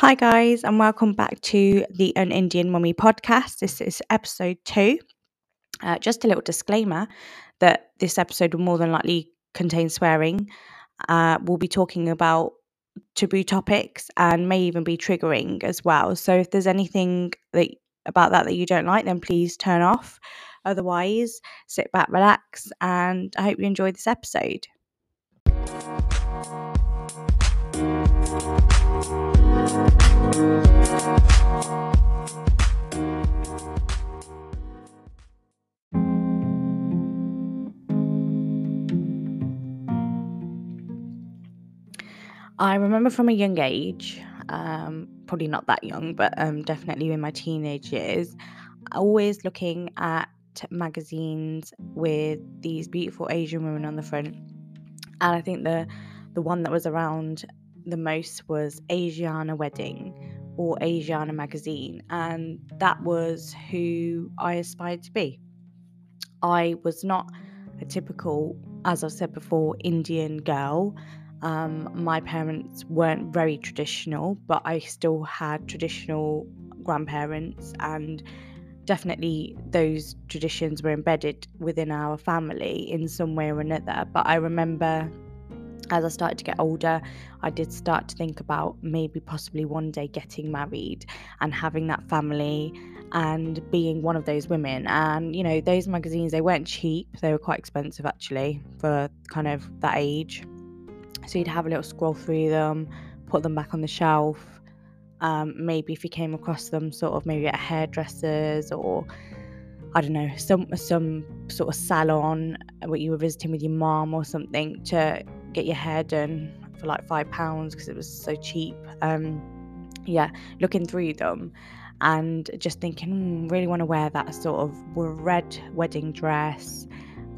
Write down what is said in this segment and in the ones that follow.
Hi, guys, and welcome back to the An Indian Mummy podcast. This is episode two. Uh, just a little disclaimer that this episode will more than likely contain swearing. Uh, we'll be talking about taboo topics and may even be triggering as well. So, if there's anything that about that that you don't like, then please turn off. Otherwise, sit back, relax, and I hope you enjoy this episode. I remember from a young age, um, probably not that young, but um, definitely in my teenage years, always looking at magazines with these beautiful Asian women on the front. And I think the the one that was around the most was Asiana Wedding or Asiana Magazine, and that was who I aspired to be. I was not a typical, as I've said before, Indian girl. Um, my parents weren't very traditional, but I still had traditional grandparents, and definitely those traditions were embedded within our family in some way or another. But I remember as I started to get older, I did start to think about maybe possibly one day getting married and having that family and being one of those women. And, you know, those magazines, they weren't cheap, they were quite expensive actually for kind of that age. So you'd have a little scroll through them, put them back on the shelf. Um, maybe if you came across them, sort of maybe at hairdressers or I don't know, some some sort of salon where you were visiting with your mom or something to get your hair done for like five pounds because it was so cheap. Um, yeah, looking through them and just thinking, mm, really want to wear that sort of red wedding dress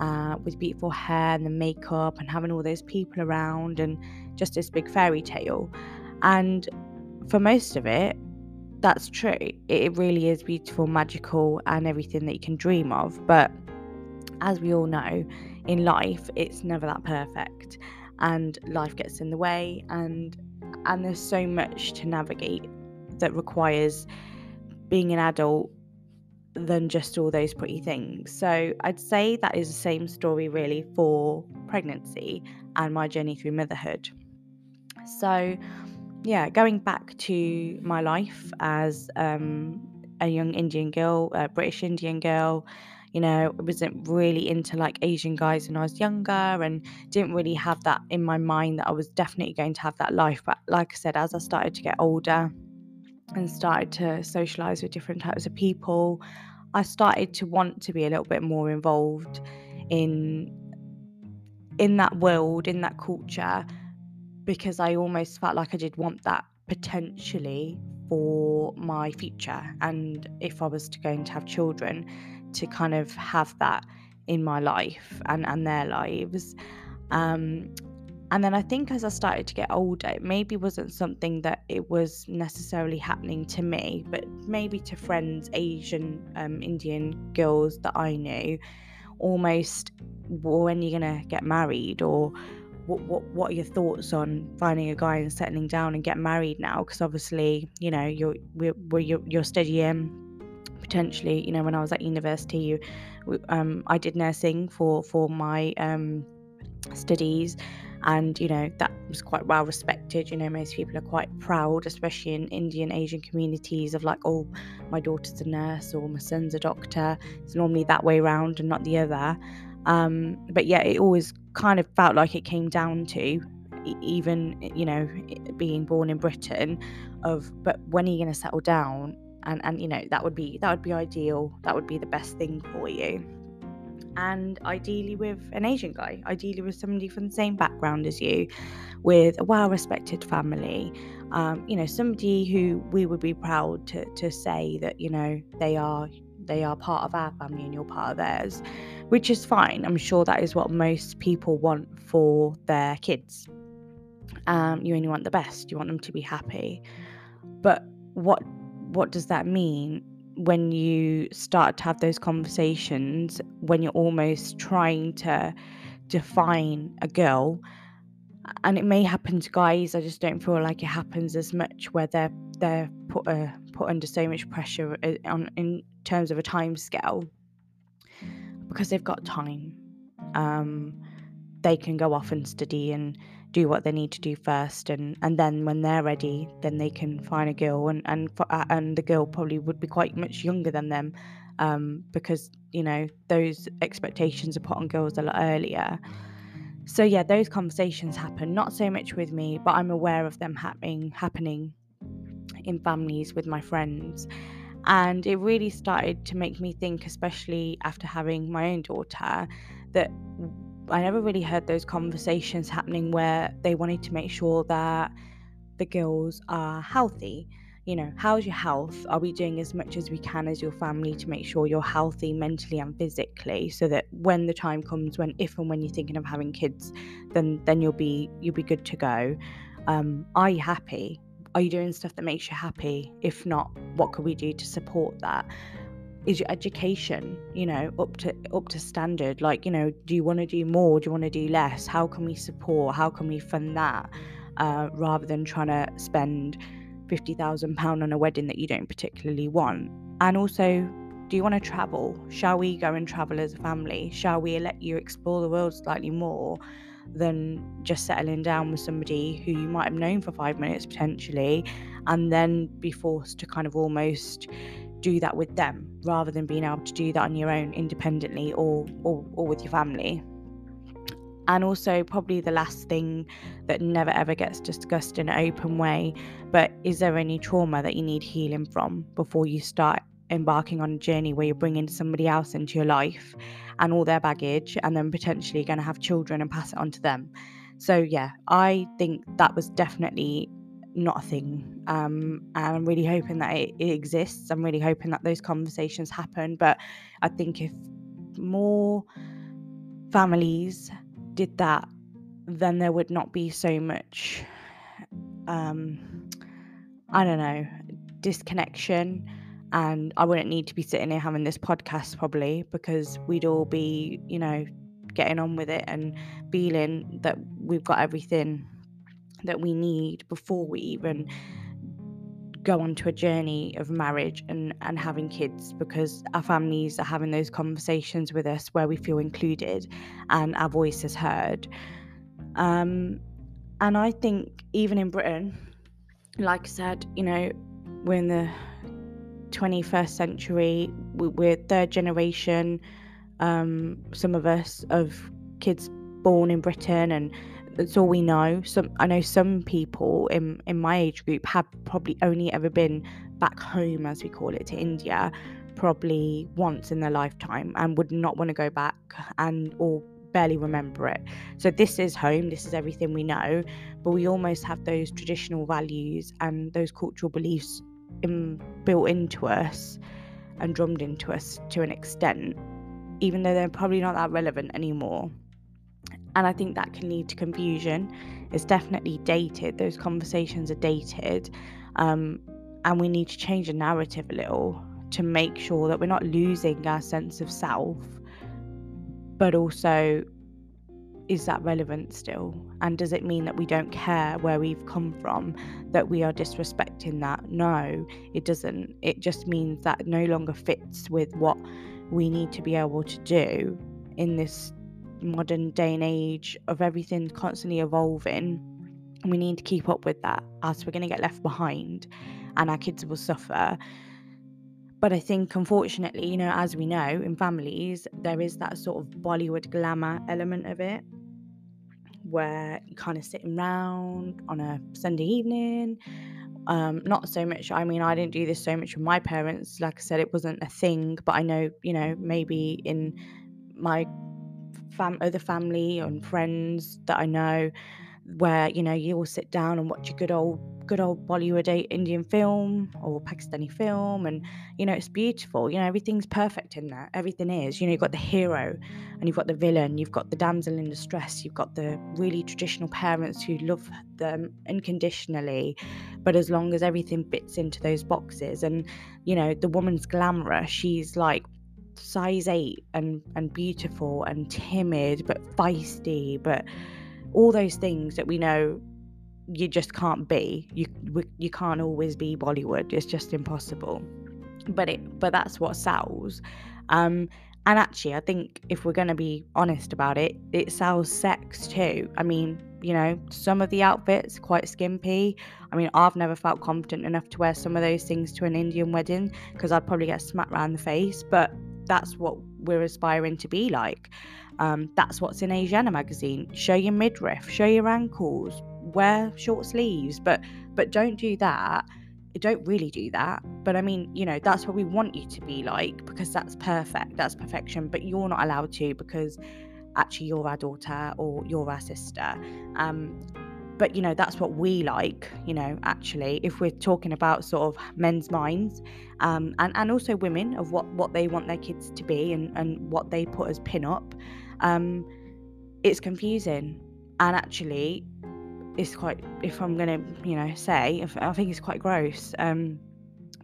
uh, with beautiful hair and the makeup and having all those people around and just this big fairy tale. And for most of it, that's true. It really is beautiful, magical, and everything that you can dream of. But as we all know, in life, it's never that perfect and life gets in the way and and there's so much to navigate that requires being an adult than just all those pretty things. So I'd say that is the same story really for pregnancy and my journey through motherhood. So yeah, going back to my life as um, a young Indian girl, a British Indian girl, you know, I wasn't really into like Asian guys when I was younger and didn't really have that in my mind that I was definitely going to have that life. But like I said, as I started to get older and started to socialize with different types of people, I started to want to be a little bit more involved in in that world, in that culture, because I almost felt like I did want that potentially for my future and if I was to going to have children to kind of have that in my life and, and their lives. Um, and then I think as I started to get older, it maybe wasn't something that it was necessarily happening to me, but maybe to friends, Asian, um, Indian girls that I knew, almost well, when you're gonna get married or what, what what are your thoughts on finding a guy and settling down and get married now? Because obviously, you know, you're we're, you're, you're studying potentially you know when i was at university um, i did nursing for for my um, studies and you know that was quite well respected. You know most people are quite proud especially in indian asian communities of like oh my daughter's a nurse or my son's a doctor. It's normally that way around and not the other. Um, but yeah it always kind of felt like it came down to even you know being born in britain of but when are you going to settle down and and you know that would be that would be ideal. That would be the best thing for you. And ideally with an asian guy ideally with somebody from the same background as you with a well respected family um, you know somebody who we would be proud to, to say that you know they are they are part of our family and you're part of theirs which is fine. I'm sure that is what most people want for their kids. Um, you only want the best. You want them to be happy. But what what does that mean when you start to have those conversations when you're almost trying to define a girl and it may happen to guys. I just don't feel like it happens as much where they're they're put uh, put under so much pressure uh, on in terms of a time scale because they've got time. Um, they can go off and study and do what they need to do first, and and then when they're ready, then they can find a girl, and and uh, and the girl probably would be quite much younger than them, um, because you know those expectations are put on girls a lot earlier. So yeah, those conversations happen. Not so much with me, but I'm aware of them happening happening in families with my friends. And it really started to make me think, especially after having my own daughter, that I never really heard those conversations happening where they wanted to make sure that the girls are healthy you know, how's your health? Are we doing as much as we can as your family to make sure you're healthy mentally and physically so that when the time comes when if and when you're thinking of having kids, then then you'll be you'll be good to go. Um, are you happy? Are you doing stuff that makes you happy? If not, what could we do to support that? Is your education, you know, up to up to standard? Like, you know, do you want to do more? Do you want to do less? How can we support? How can we fund that? Uh, rather than trying to spend £50,000 on a wedding that you don't particularly want? And also, do you want to travel? Shall we go and travel as a family? Shall we let you explore the world slightly more than just settling down with somebody who you might have known for five minutes potentially and then be forced to kind of almost do that with them rather than being able to do that on your own independently or, or, or with your family? And also, probably the last thing that never ever gets discussed in an open way, but is there any trauma that you need healing from before you start embarking on a journey where you're bringing somebody else into your life and all their baggage and then potentially going to have children and pass it on to them? So, yeah, I think that was definitely not a thing. Um, and I'm really hoping that it, it exists. I'm really hoping that those conversations happen. But I think if more families did that, then there would not be so much, um, I don't know, disconnection. And I wouldn't need to be sitting here having this podcast probably because we'd all be, you know, getting on with it and feeling that we've got everything that we need before we even go on to a journey of marriage and, and having kids because our families are having those conversations with us where we feel included and our voice is heard. Um, and I think even in Britain, like I said, you know, we're in the 21st century, we're third generation, um, some of us, of kids born in Britain and that's all we know. Some I know some people in in my age group have probably only ever been back home, as we call it, to India, probably once in their lifetime, and would not want to go back and or barely remember it. So this is home. This is everything we know, but we almost have those traditional values and those cultural beliefs in, built into us and drummed into us to an extent, even though they're probably not that relevant anymore and I think that can lead to confusion. It's definitely dated, those conversations are dated, um, and we need to change the narrative a little to make sure that we're not losing our sense of self, but also is that relevant still? And does it mean that we don't care where we've come from, that we are disrespecting that? No, it doesn't. It just means that no longer fits with what we need to be able to do in this modern day and age of everything constantly evolving. We need to keep up with that, else we're going to get left behind and our kids will suffer. But I think, unfortunately, you know, as we know in families, there is that sort of Bollywood glamour element of it where you're kind of sitting around on a Sunday evening. Um, not so much, I mean, I didn't do this so much with my parents. Like I said, it wasn't a thing, but I know, you know, maybe in my fam- other family and mm-hmm. friends that I know where you know you all sit down and watch a good old good old Bollywood Indian film or Pakistani film and you know it's beautiful you know everything's perfect in there everything is you know you've got the hero and you've got the villain you've got the damsel in distress you've got the really traditional parents who love them unconditionally but as long as everything fits into those boxes and you know the woman's glamorous she's like size 8 and and beautiful and timid but feisty but all those things that we know you just can't be. You you can't always be Bollywood. It's just impossible. But it but that's what sells. Um, and actually, I think if we're going to be honest about it, it sells sex too. I mean, you know, some of the outfits quite skimpy. I mean, I've never felt confident enough to wear some of those things to an Indian wedding because I'd probably get smacked around the face. But that's what we're aspiring to be like. Um, that's what's in Asiana magazine. Show your midriff, show your ankles, wear short sleeves, but but don't do that don't really do that. But I mean, you know, that's what we want you to be like because that's perfect, that's perfection. But you're not allowed to because actually you're our daughter or you're our sister. Um, but you know, that's what we like, you know, actually, if we're talking about sort of men's minds um, and, and also women of what, what they want their kids to be and, and what they put as pin up, um, it's confusing. And actually, it's quite, if I'm to, you know, say, I think it's quite gross um,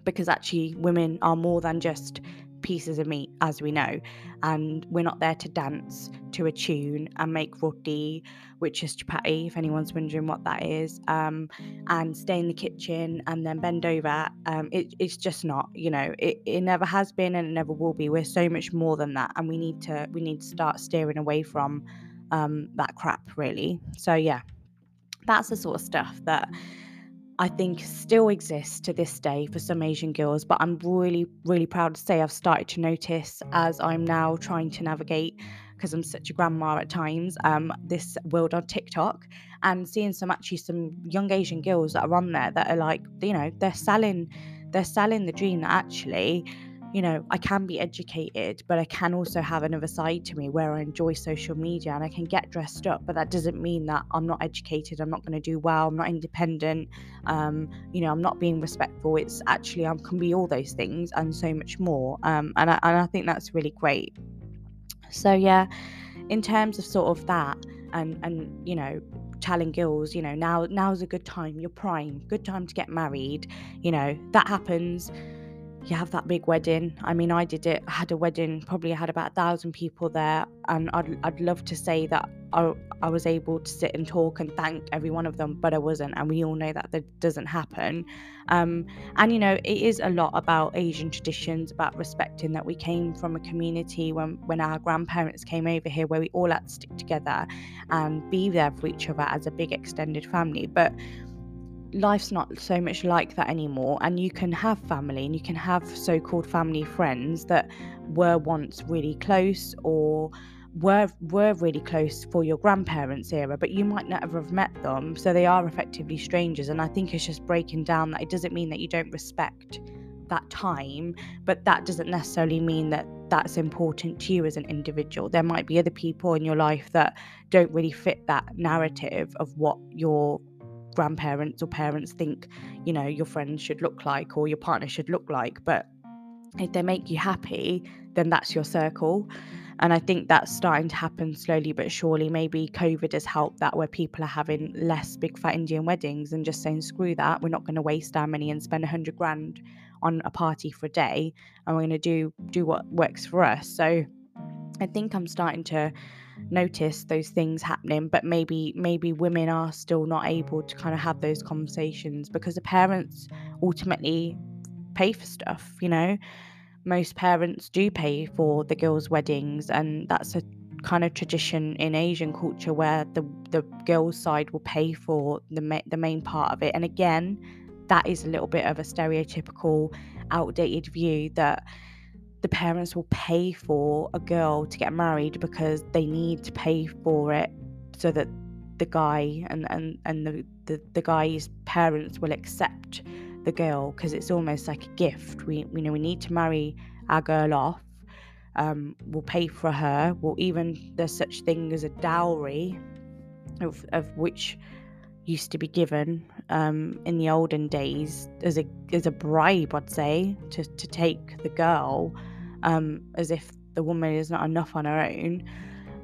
because actually women are more than just pieces of meat, as we know, and we're not there to dance to a tune and make roti, which is chapati, if anyone's wondering what that is, um, and stay in the kitchen and then bend over. Um, it, it's just not, you know, it, it never has been and it never will be. We're so much more than that, and we need to we need to start steering away from um, that crap, really. So yeah that's the sort of stuff that I think still exists to this day for some Asian girls, but I'm really, really proud to say I've started to notice as I'm now trying to navigate because I'm such a grandma at times, um, this world on TikTok and seeing some actually some young Asian girls that are on there that are like, you know, they're selling they're selling the dream that actually you know, I can be educated, but I can also have another side to me where I enjoy social media and I can get dressed up. But that doesn't mean that I'm not educated, I'm not going to do well, I'm not independent, um, you know, I'm not being respectful. It's actually, I can be all those things and so much more. Um, and, I, and I think that's really great. So, yeah, in terms of sort of that and, and you know, telling girls, you know, now now's a good time, you're prime, good time to get married, you know, that happens you have that big wedding. I mean, I did it. I had a wedding, probably had about a thousand people there, and I'd, I'd love to say that I, I was able to sit and talk and thank every one of them, but I wasn't. And we all know that that doesn't happen. Um, and you know, it is a lot about Asian traditions, about respecting that we came from a community when when our grandparents came over here, where we all had to stick together and be there for each other as a big extended family. But life's not so much like that anymore and you can have family and you can have so-called family friends that were once really close or were were really close for your grandparents era but you might never have met them so they are effectively strangers and i think it's just breaking down that it doesn't mean that you don't respect that time but that doesn't necessarily mean that that's important to you as an individual. There might be other people in your life that don't really fit that narrative of what your grandparents or parents think, you know, your friends should look like or your partner should look like. But if they make you happy, then that's your circle. And I think that's starting to happen slowly but surely. Maybe COVID has helped that where people are having less big fat Indian weddings and just saying, screw that, we're not going to waste our money and spend a hundred grand on a party for a day and we're going to do do what works for us. So I think I'm starting to notice those things happening but maybe maybe women are still not able to kind of have those conversations because the parents ultimately pay for stuff you know? Most parents do pay for the girls weddings and that's a kind of tradition in asian culture where the the girls side will pay for the ma- the main part of it. And again that is a little bit of a stereotypical outdated view that the parents will pay for a girl to get married because they need to pay for it so that the guy and and, and the, the, the guy's parents will accept the girl because it's almost like a gift. We you know we need to marry our girl off um, we'll pay for her. We'll even there's such thing as a dowry of, of which used to be given um, in the olden days as a as a bribe, I'd say, to, to take the girl, um, as if the woman is not enough on her own.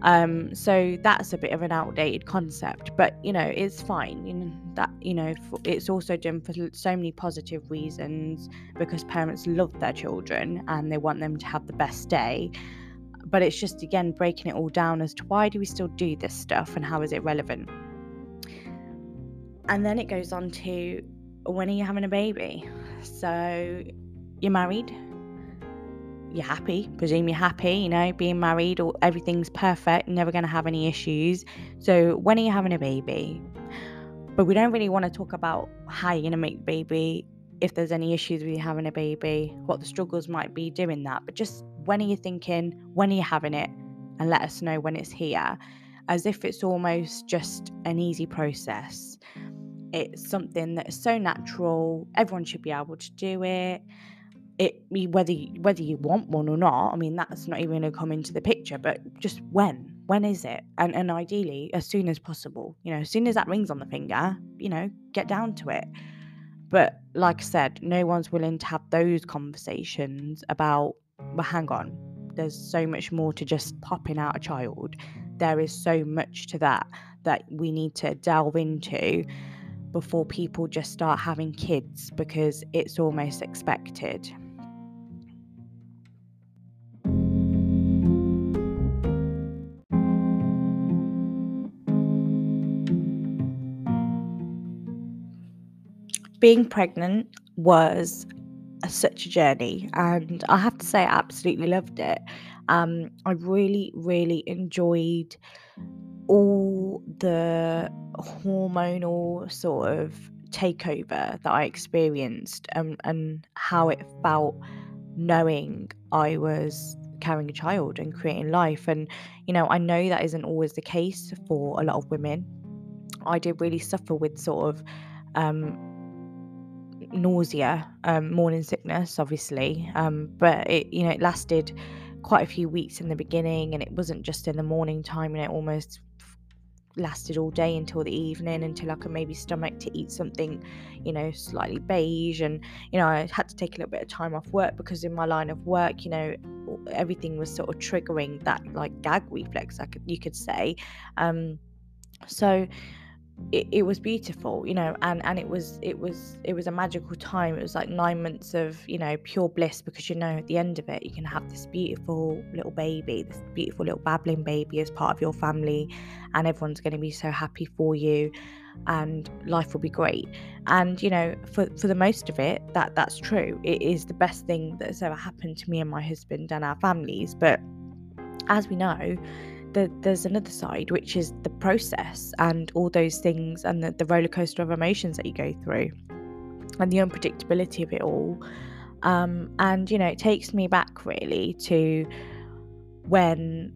Um, so that's a bit of an outdated concept, but you know it's fine. You know that you know it's also done for so many positive reasons because parents love their children and they want them to have the best day but it's just again breaking it all down as to why do we still do this stuff and how is it relevant and then it goes on to when are you having a baby? So you're married. You're happy. Presume you're happy you know being married or everything's perfect never going to have any issues. So when are you having a baby? But we don't really want to talk about how you're going to make the baby if there's any issues with you having a baby what the struggles might be doing that. But just when are you thinking? When are you having it? And let us know when it's here. As if it's almost just an easy process it's something that is so natural everyone should be able to do it. It whether you, whether you want one or not i mean that's not even going to come into the picture but just when when is it? And and ideally as soon as possible you know as soon as that rings on the finger you know get down to it. But like i said no one's willing to have those conversations about well hang on there's so much more to just popping out a child. There is so much to that that we need to delve into before people just start having kids because it's almost expected being pregnant was such a journey, and I have to say, I absolutely loved it. Um, I really, really enjoyed all the hormonal sort of takeover that I experienced um, and how it felt knowing I was carrying a child and creating life. And, you know, I know that isn't always the case for a lot of women. I did really suffer with sort of um, nausea, um, morning sickness, obviously, um, but it you know it lasted quite a few weeks in the beginning, and it wasn't just in the morning time, and it almost lasted all day until the evening until I could maybe stomach to eat something, you know, slightly beige. And, you know, I had to take a little bit of time off work because in my line of work, you know, everything was sort of triggering that like gag reflex, I could, you could say. Um, so, it, it was beautiful you know and and it was it was it was a magical time. It was like nine months of you know pure bliss because you know at the end of it you can have this beautiful little baby this beautiful little babbling baby as part of your family and everyone's going to be so happy for you and life will be great. And you know for for the most of it that that's true. It is the best thing that's ever happened to me and my husband and our families but as we know the, there's another side, which is the process and all those things and the, the roller coaster of emotions that you go through and the unpredictability of it all. Um, and you know, it takes me back really to when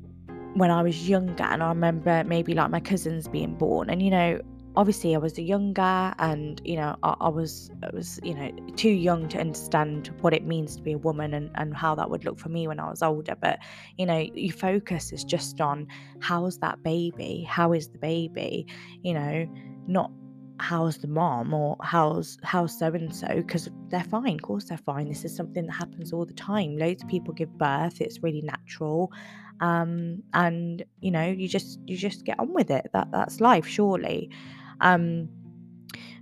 when I was younger, and I remember maybe like my cousins being born, and you know, obviously I was a younger and you know I, I, was I was you know too young to understand what it means to be a woman and, and how that would look for me when I was older but you know your focus is just on how's that baby? How is the baby? You know not how's the mom or how's how's so and so because they're fine of course they're fine. This is something that happens all the time. Loads of people give birth it's really natural um and you know you just you just get on with it. That that's life surely um,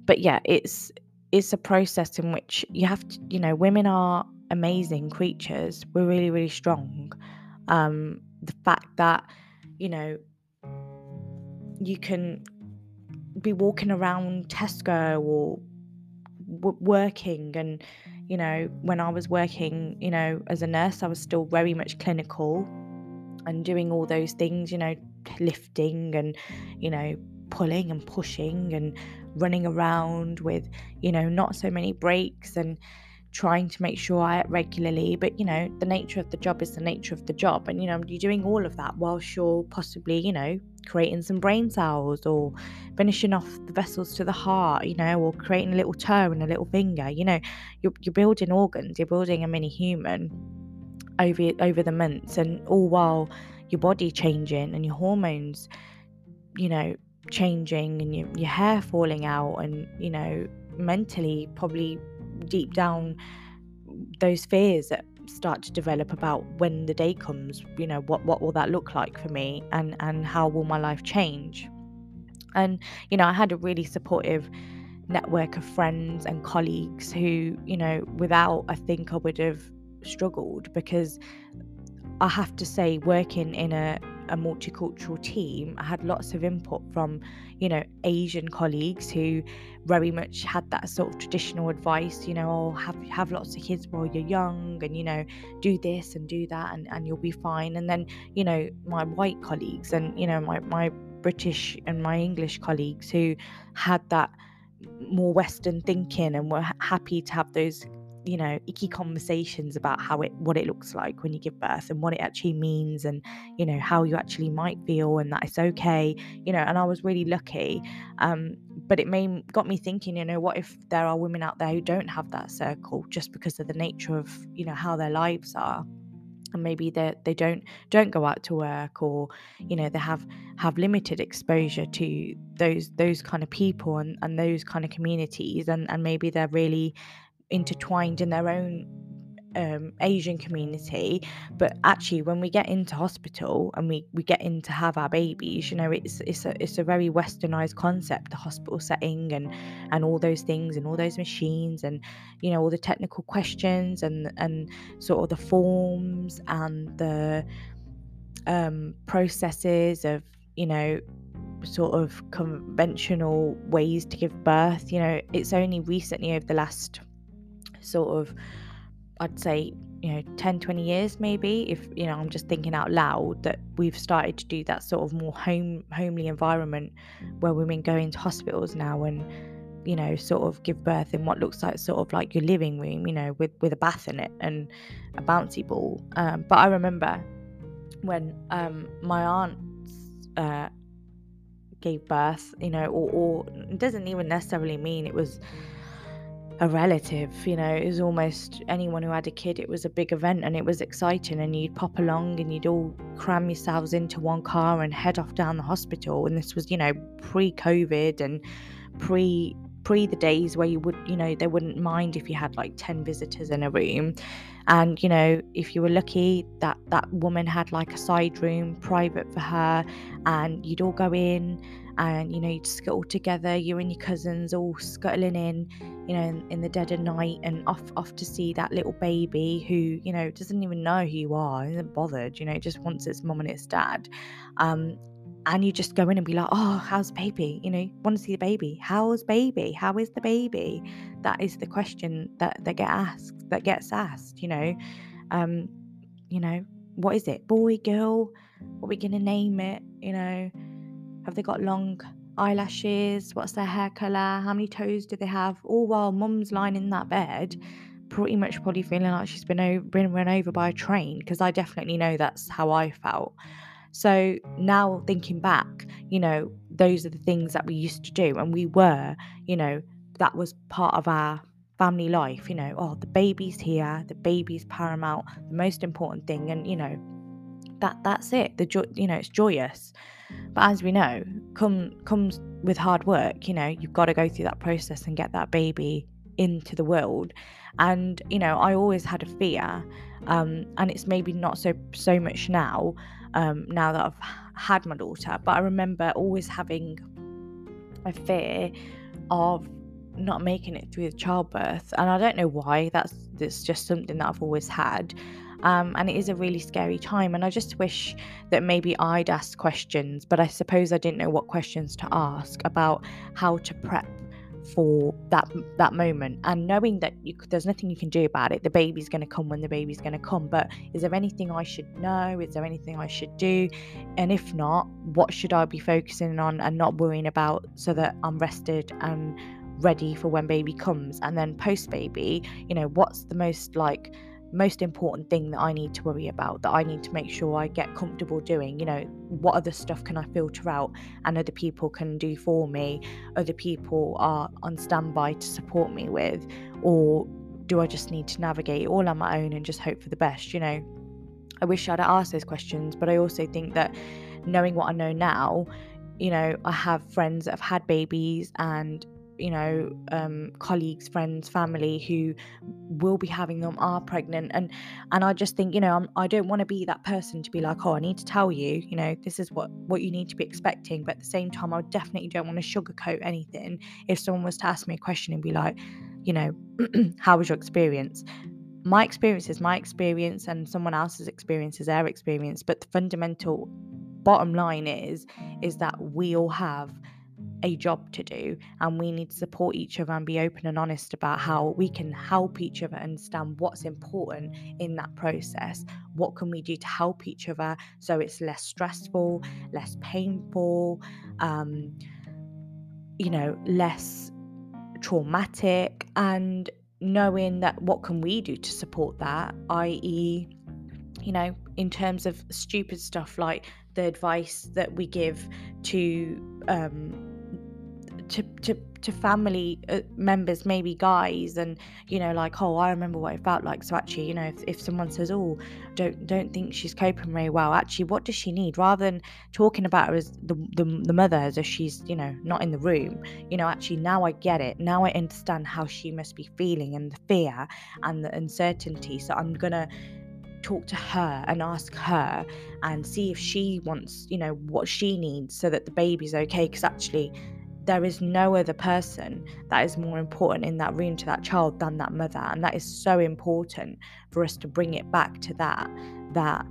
but yeah, it's it's a process in which you have to, you know, women are amazing creatures. We're really, really strong. Um, the fact that, you know, you can be walking around Tesco or w- working and you know when i was working you know as a nurse i was still very much clinical and doing all those things you know lifting and you know pulling and pushing and running around with, you know, not so many breaks and trying to make sure I regularly. But, you know, the nature of the job is the nature of the job. And, you know, you're doing all of that whilst you're possibly, you know, creating some brain cells or finishing off the vessels to the heart, you know, or creating a little toe and a little finger. You know, you're, you're building organs, you're building a mini human over over the months and all while your body changing and your hormones you know changing and your, your hair falling out and you know mentally probably deep down those fears that start to develop about when the day comes you know what what will that look like for me and and how will my life change? And you know i had a really supportive network of friends and colleagues who you know without i think i would have struggled because I have to say, working in a a multicultural team, I had lots of input from, you know, Asian colleagues who very much had that sort of traditional advice, you know, oh, have have lots of kids while you're young and, you know, do this and do that and, and you'll be fine. And then, you know, my white colleagues and, you know, my, my British and my English colleagues who had that more Western thinking and were happy to have those you know icky conversations about how it what it looks like when you give birth and what it actually means and you know how you actually might feel and that it's okay you know and i was really lucky um but it made got me thinking you know what if there are women out there who don't have that circle just because of the nature of you know how their lives are? And maybe they they don't don't go out to work or you know they have have limited exposure to those those kind of people and and those kind of communities and and maybe they're really intertwined in their own um, Asian community, but actually, when we get into hospital and we, we get in to have our babies, you know, it's it's a it's a very westernized concept, the hospital setting and and all those things and all those machines and you know all the technical questions and and sort of the forms and the um, processes of you know sort of conventional ways to give birth. You know, it's only recently over the last sort of I'd say you know 10 20 years maybe if you know I'm just thinking out loud that we've started to do that sort of more home homely environment where women go into hospitals now and you know sort of give birth in what looks like sort of like your living room you know with with a bath in it and a bouncy ball. Um, but I remember when um, my aunt uh, gave birth you know or, or it doesn't even necessarily mean it was a relative you know it was almost anyone who had a kid it was a big event and it was exciting and you'd pop along and you'd all cram yourselves into one car and head off down the hospital. And this was you know pre-covid and pre pre the days where you would you know they wouldn't mind if you had like 10 visitors in a room. And you know if you were lucky that that woman had like a side room private for her and you'd all go in and you know you'd scuttle together you and your cousins all scuttling in you know in, in, the dead of night and off off to see that little baby who you know doesn't even know who you are isn't bothered you know just wants its mum and its dad. Um, and you just go in and be like oh how's baby? You know want to see the baby? How's baby? How is the baby? That is the question that that get asked that gets asked you know? Um you know what is it? Boy girl? What are we gonna name it? You know? Have they got long eyelashes? What's their hair colour? How many toes do they have? All while mum's lying in that bed, pretty much probably feeling like she's been, o- been run over by a train, because I definitely know that's how I felt. So now thinking back, you know, those are the things that we used to do, and we were, you know, that was part of our family life, you know, oh, the baby's here, the baby's paramount, the most important thing, and you know, that that's it. The joy, you know, it's joyous. But as we know, come comes with hard work. You know, you've got to go through that process and get that baby into the world. And you know, I always had a fear, um, and it's maybe not so so much now. Um, now that I've had my daughter, but I remember always having a fear of not making it through the childbirth, and I don't know why. That's that's just something that I've always had. Um, and it is a really scary time. And I just wish that maybe I'd asked questions, but I suppose I didn't know what questions to ask about how to prep for that that moment and knowing that you, there's nothing you can do about it. The baby's going to come when the baby's going to come but is there anything i should know? Is there anything i should do? And if not what should i be focusing on and not worrying about so that i'm rested and ready for when baby comes? And then post baby you know what's the most like most important thing that I need to worry about, that I need to make sure I get comfortable doing. You know, what other stuff can I filter out and other people can do for me? Other people are on standby to support me with, or do I just need to navigate all on my own and just hope for the best? You know, I wish I'd asked those questions, but I also think that knowing what I know now, you know, I have friends that have had babies and you know um, colleagues friends family who will be having them are pregnant. And and i just think you know I'm, i do not want to be that person to be like oh i need to tell you you know this is what what you need to be expecting. But at the same time i definitely don't want to sugarcoat anything if someone was to ask me a question and be like you know how was your experience? My experience is my experience and someone else's experience is their experience. But the fundamental bottom line is is that we all have a job to do and we need to support each other and be open and honest about how we can help each other understand what's important in that process. What can we do to help each other so it's less stressful less painful um, you know less traumatic? And knowing that what can we do to support that? I.e you know in terms of stupid stuff like the advice that we give to um, to to to family uh, members maybe guys and you know like oh i remember what it felt like. So actually you know if, if someone says oh don't don't think she's coping very well actually what does she need? Rather than talking about her as the, the, the mother as if she's you know not in the room you know actually now i get it. Now i understand how she must be feeling and the fear and the uncertainty. So i'm gonna talk to her and ask her and see if she wants you know what she needs so that the baby's okay. Because actually there is no other person that is more important in that room to that child than that mother. And that is so important for us to bring it back to that that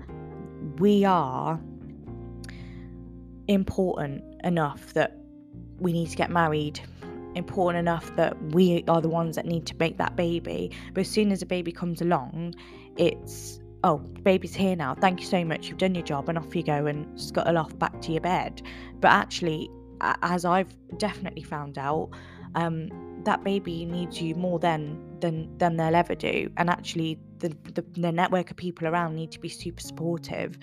we are important enough that we need to get married important enough that we are the ones that need to make that baby. But as soon as a baby comes along it's oh baby's here now. Thank you so much. You've done your job. And off you go and scuttle off back to your bed. But actually as I've definitely found out, um, that baby needs you more than than than they'll ever do. And actually, the, the the network of people around need to be super supportive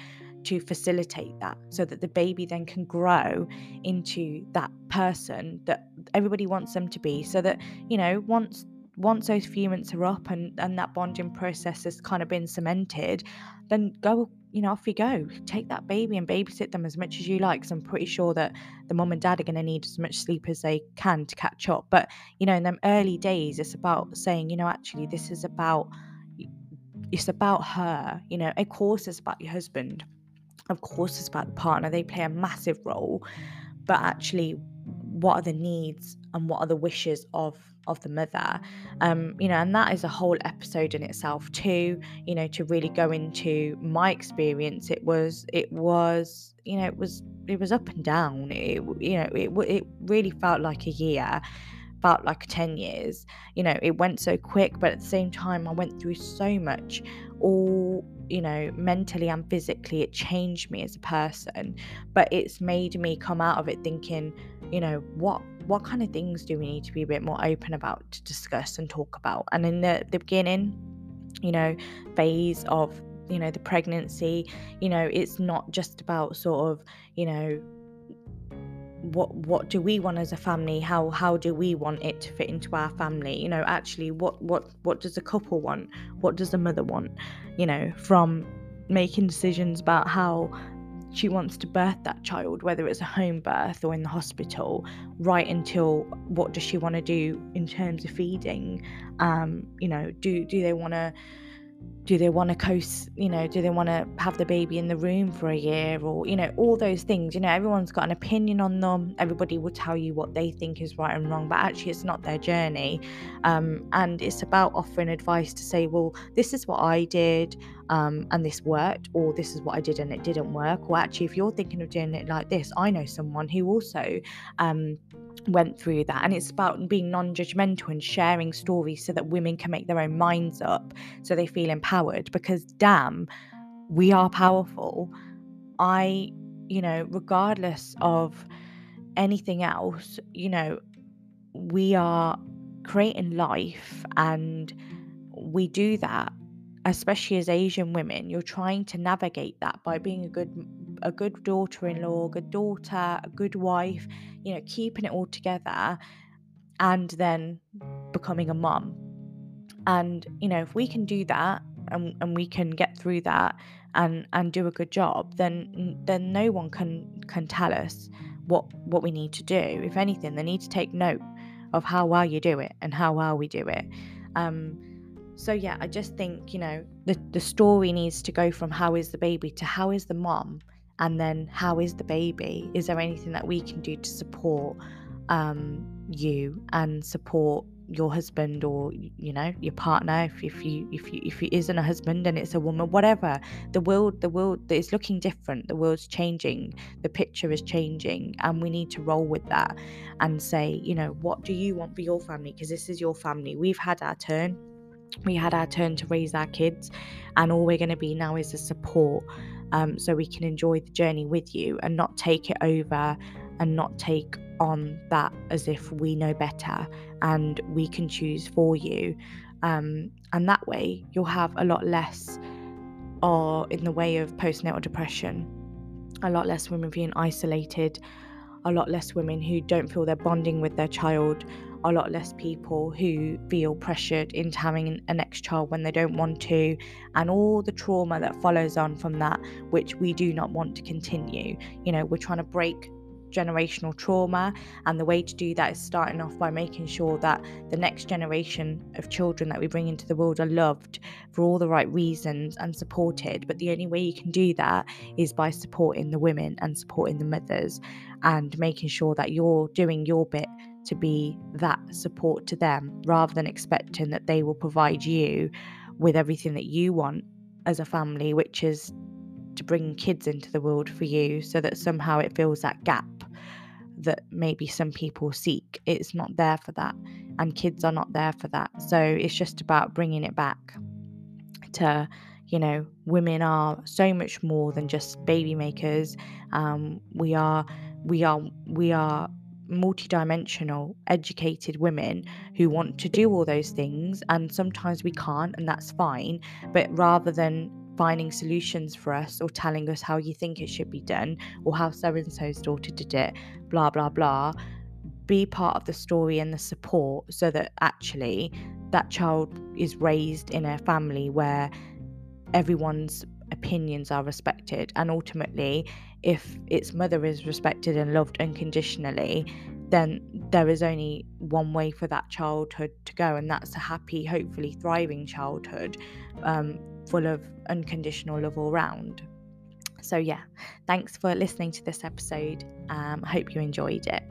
to facilitate that, so that the baby then can grow into that person that everybody wants them to be. So that you know once once those few months are up and and that bonding process has kind of been cemented, then go you know, off you go. Take that baby and babysit them as much as you like. Because I'm pretty sure that the mom and dad are going to need as much sleep as they can to catch up. But, you know, in them early days, it's about saying, you know, actually, this is about, it's about her. You know, of course, it's about your husband. Of course, it's about the partner. They play a massive role. But actually, what are the needs and what are the wishes of of the mother. Um you know and that is a whole episode in itself too you know to really go into my experience. It was it was you know it was it was up and down. It you know it it really felt like a year felt like 10 years. You know it went so quick but at the same time i went through so much. All you know mentally and physically it changed me as a person. But it's made me come out of it thinking you know what what kind of things do we need to be a bit more open about to discuss and talk about? And in the, the beginning you know phase of you know the pregnancy you know it's not just about sort of you know what what do we want as a family? How how do we want it to fit into our family? You know actually what what what does a couple want? What does a mother want? You know from making decisions about how she wants to birth that child, whether it's a home birth or in the hospital, right until what does she want to do in terms of feeding? Um, you know, do do they want to do they want to coast you know do they want to have the baby in the room for a year or you know all those things you know everyone's got an opinion on them everybody will tell you what they think is right and wrong but actually it's not their journey. Um, and it's about offering advice to say well this is what i did um, and this worked or this is what i did and it didn't work or actually if you're thinking of doing it like this i know someone who also um, went through that. And it's about being non-judgmental and sharing stories so that women can make their own minds up so they feel empowered. Because damn we are powerful. I you know regardless of anything else you know we are creating life and we do that especially as asian women. You're trying to navigate that by being a good a good daughter-in-law, a good daughter, a good wife, you know, keeping it all together and then becoming a mum. And, you know, if we can do that and, and we can get through that and and do a good job, then then no one can can tell us what what we need to do. If anything, they need to take note of how well you do it and how well we do it. Um, so yeah, I just think you know the the story needs to go from how is the baby to how is the mom, and then how is the baby? Is there anything that we can do to support um, you and support your husband or you know your partner? If, if you if you if it isn't a husband and it's a woman whatever. The world the world is looking different. The world's changing. The picture is changing. And we need to roll with that and say you know what do you want for your family? Because this is your family. We've had our turn. We had our turn to raise our kids. And all we're going to be now is a support um, so we can enjoy the journey with you and not take it over and not take on that as if we know better and we can choose for you. Um, and that way, you'll have a lot less or in the way of postnatal depression, a lot less women being isolated, a lot less women who don't feel they're bonding with their child, a lot less people who feel pressured into having a next child when they don't want to, and all the trauma that follows on from that, which we do not want to continue. You know, we're trying to break generational trauma. And the way to do that is starting off by making sure that the next generation of children that we bring into the world are loved for all the right reasons and supported. But the only way you can do that is by supporting the women and supporting the mothers and making sure that you're doing your bit to be that support to them rather than expecting that they will provide you with everything that you want as a family, which is to bring kids into the world for you so that somehow it fills that gap that maybe some people seek. It's not there for that, and kids are not there for that. So it's just about bringing it back to, you know, women are so much more than just baby makers. Um, we are, we are, we are multidimensional, educated women who want to do all those things, and sometimes we can't, and that's fine. But rather than finding solutions for us or telling us how you think it should be done or how so and so's daughter did it, blah, blah, blah. Be part of the story and the support so that actually that child is raised in a family where everyone's opinions are respected. And ultimately, if its mother is respected and loved unconditionally, then there is only one way for that childhood to go, and that's a happy, hopefully thriving childhood um, full of unconditional love all round. So, yeah, thanks for listening to this episode. Um, I hope you enjoyed it.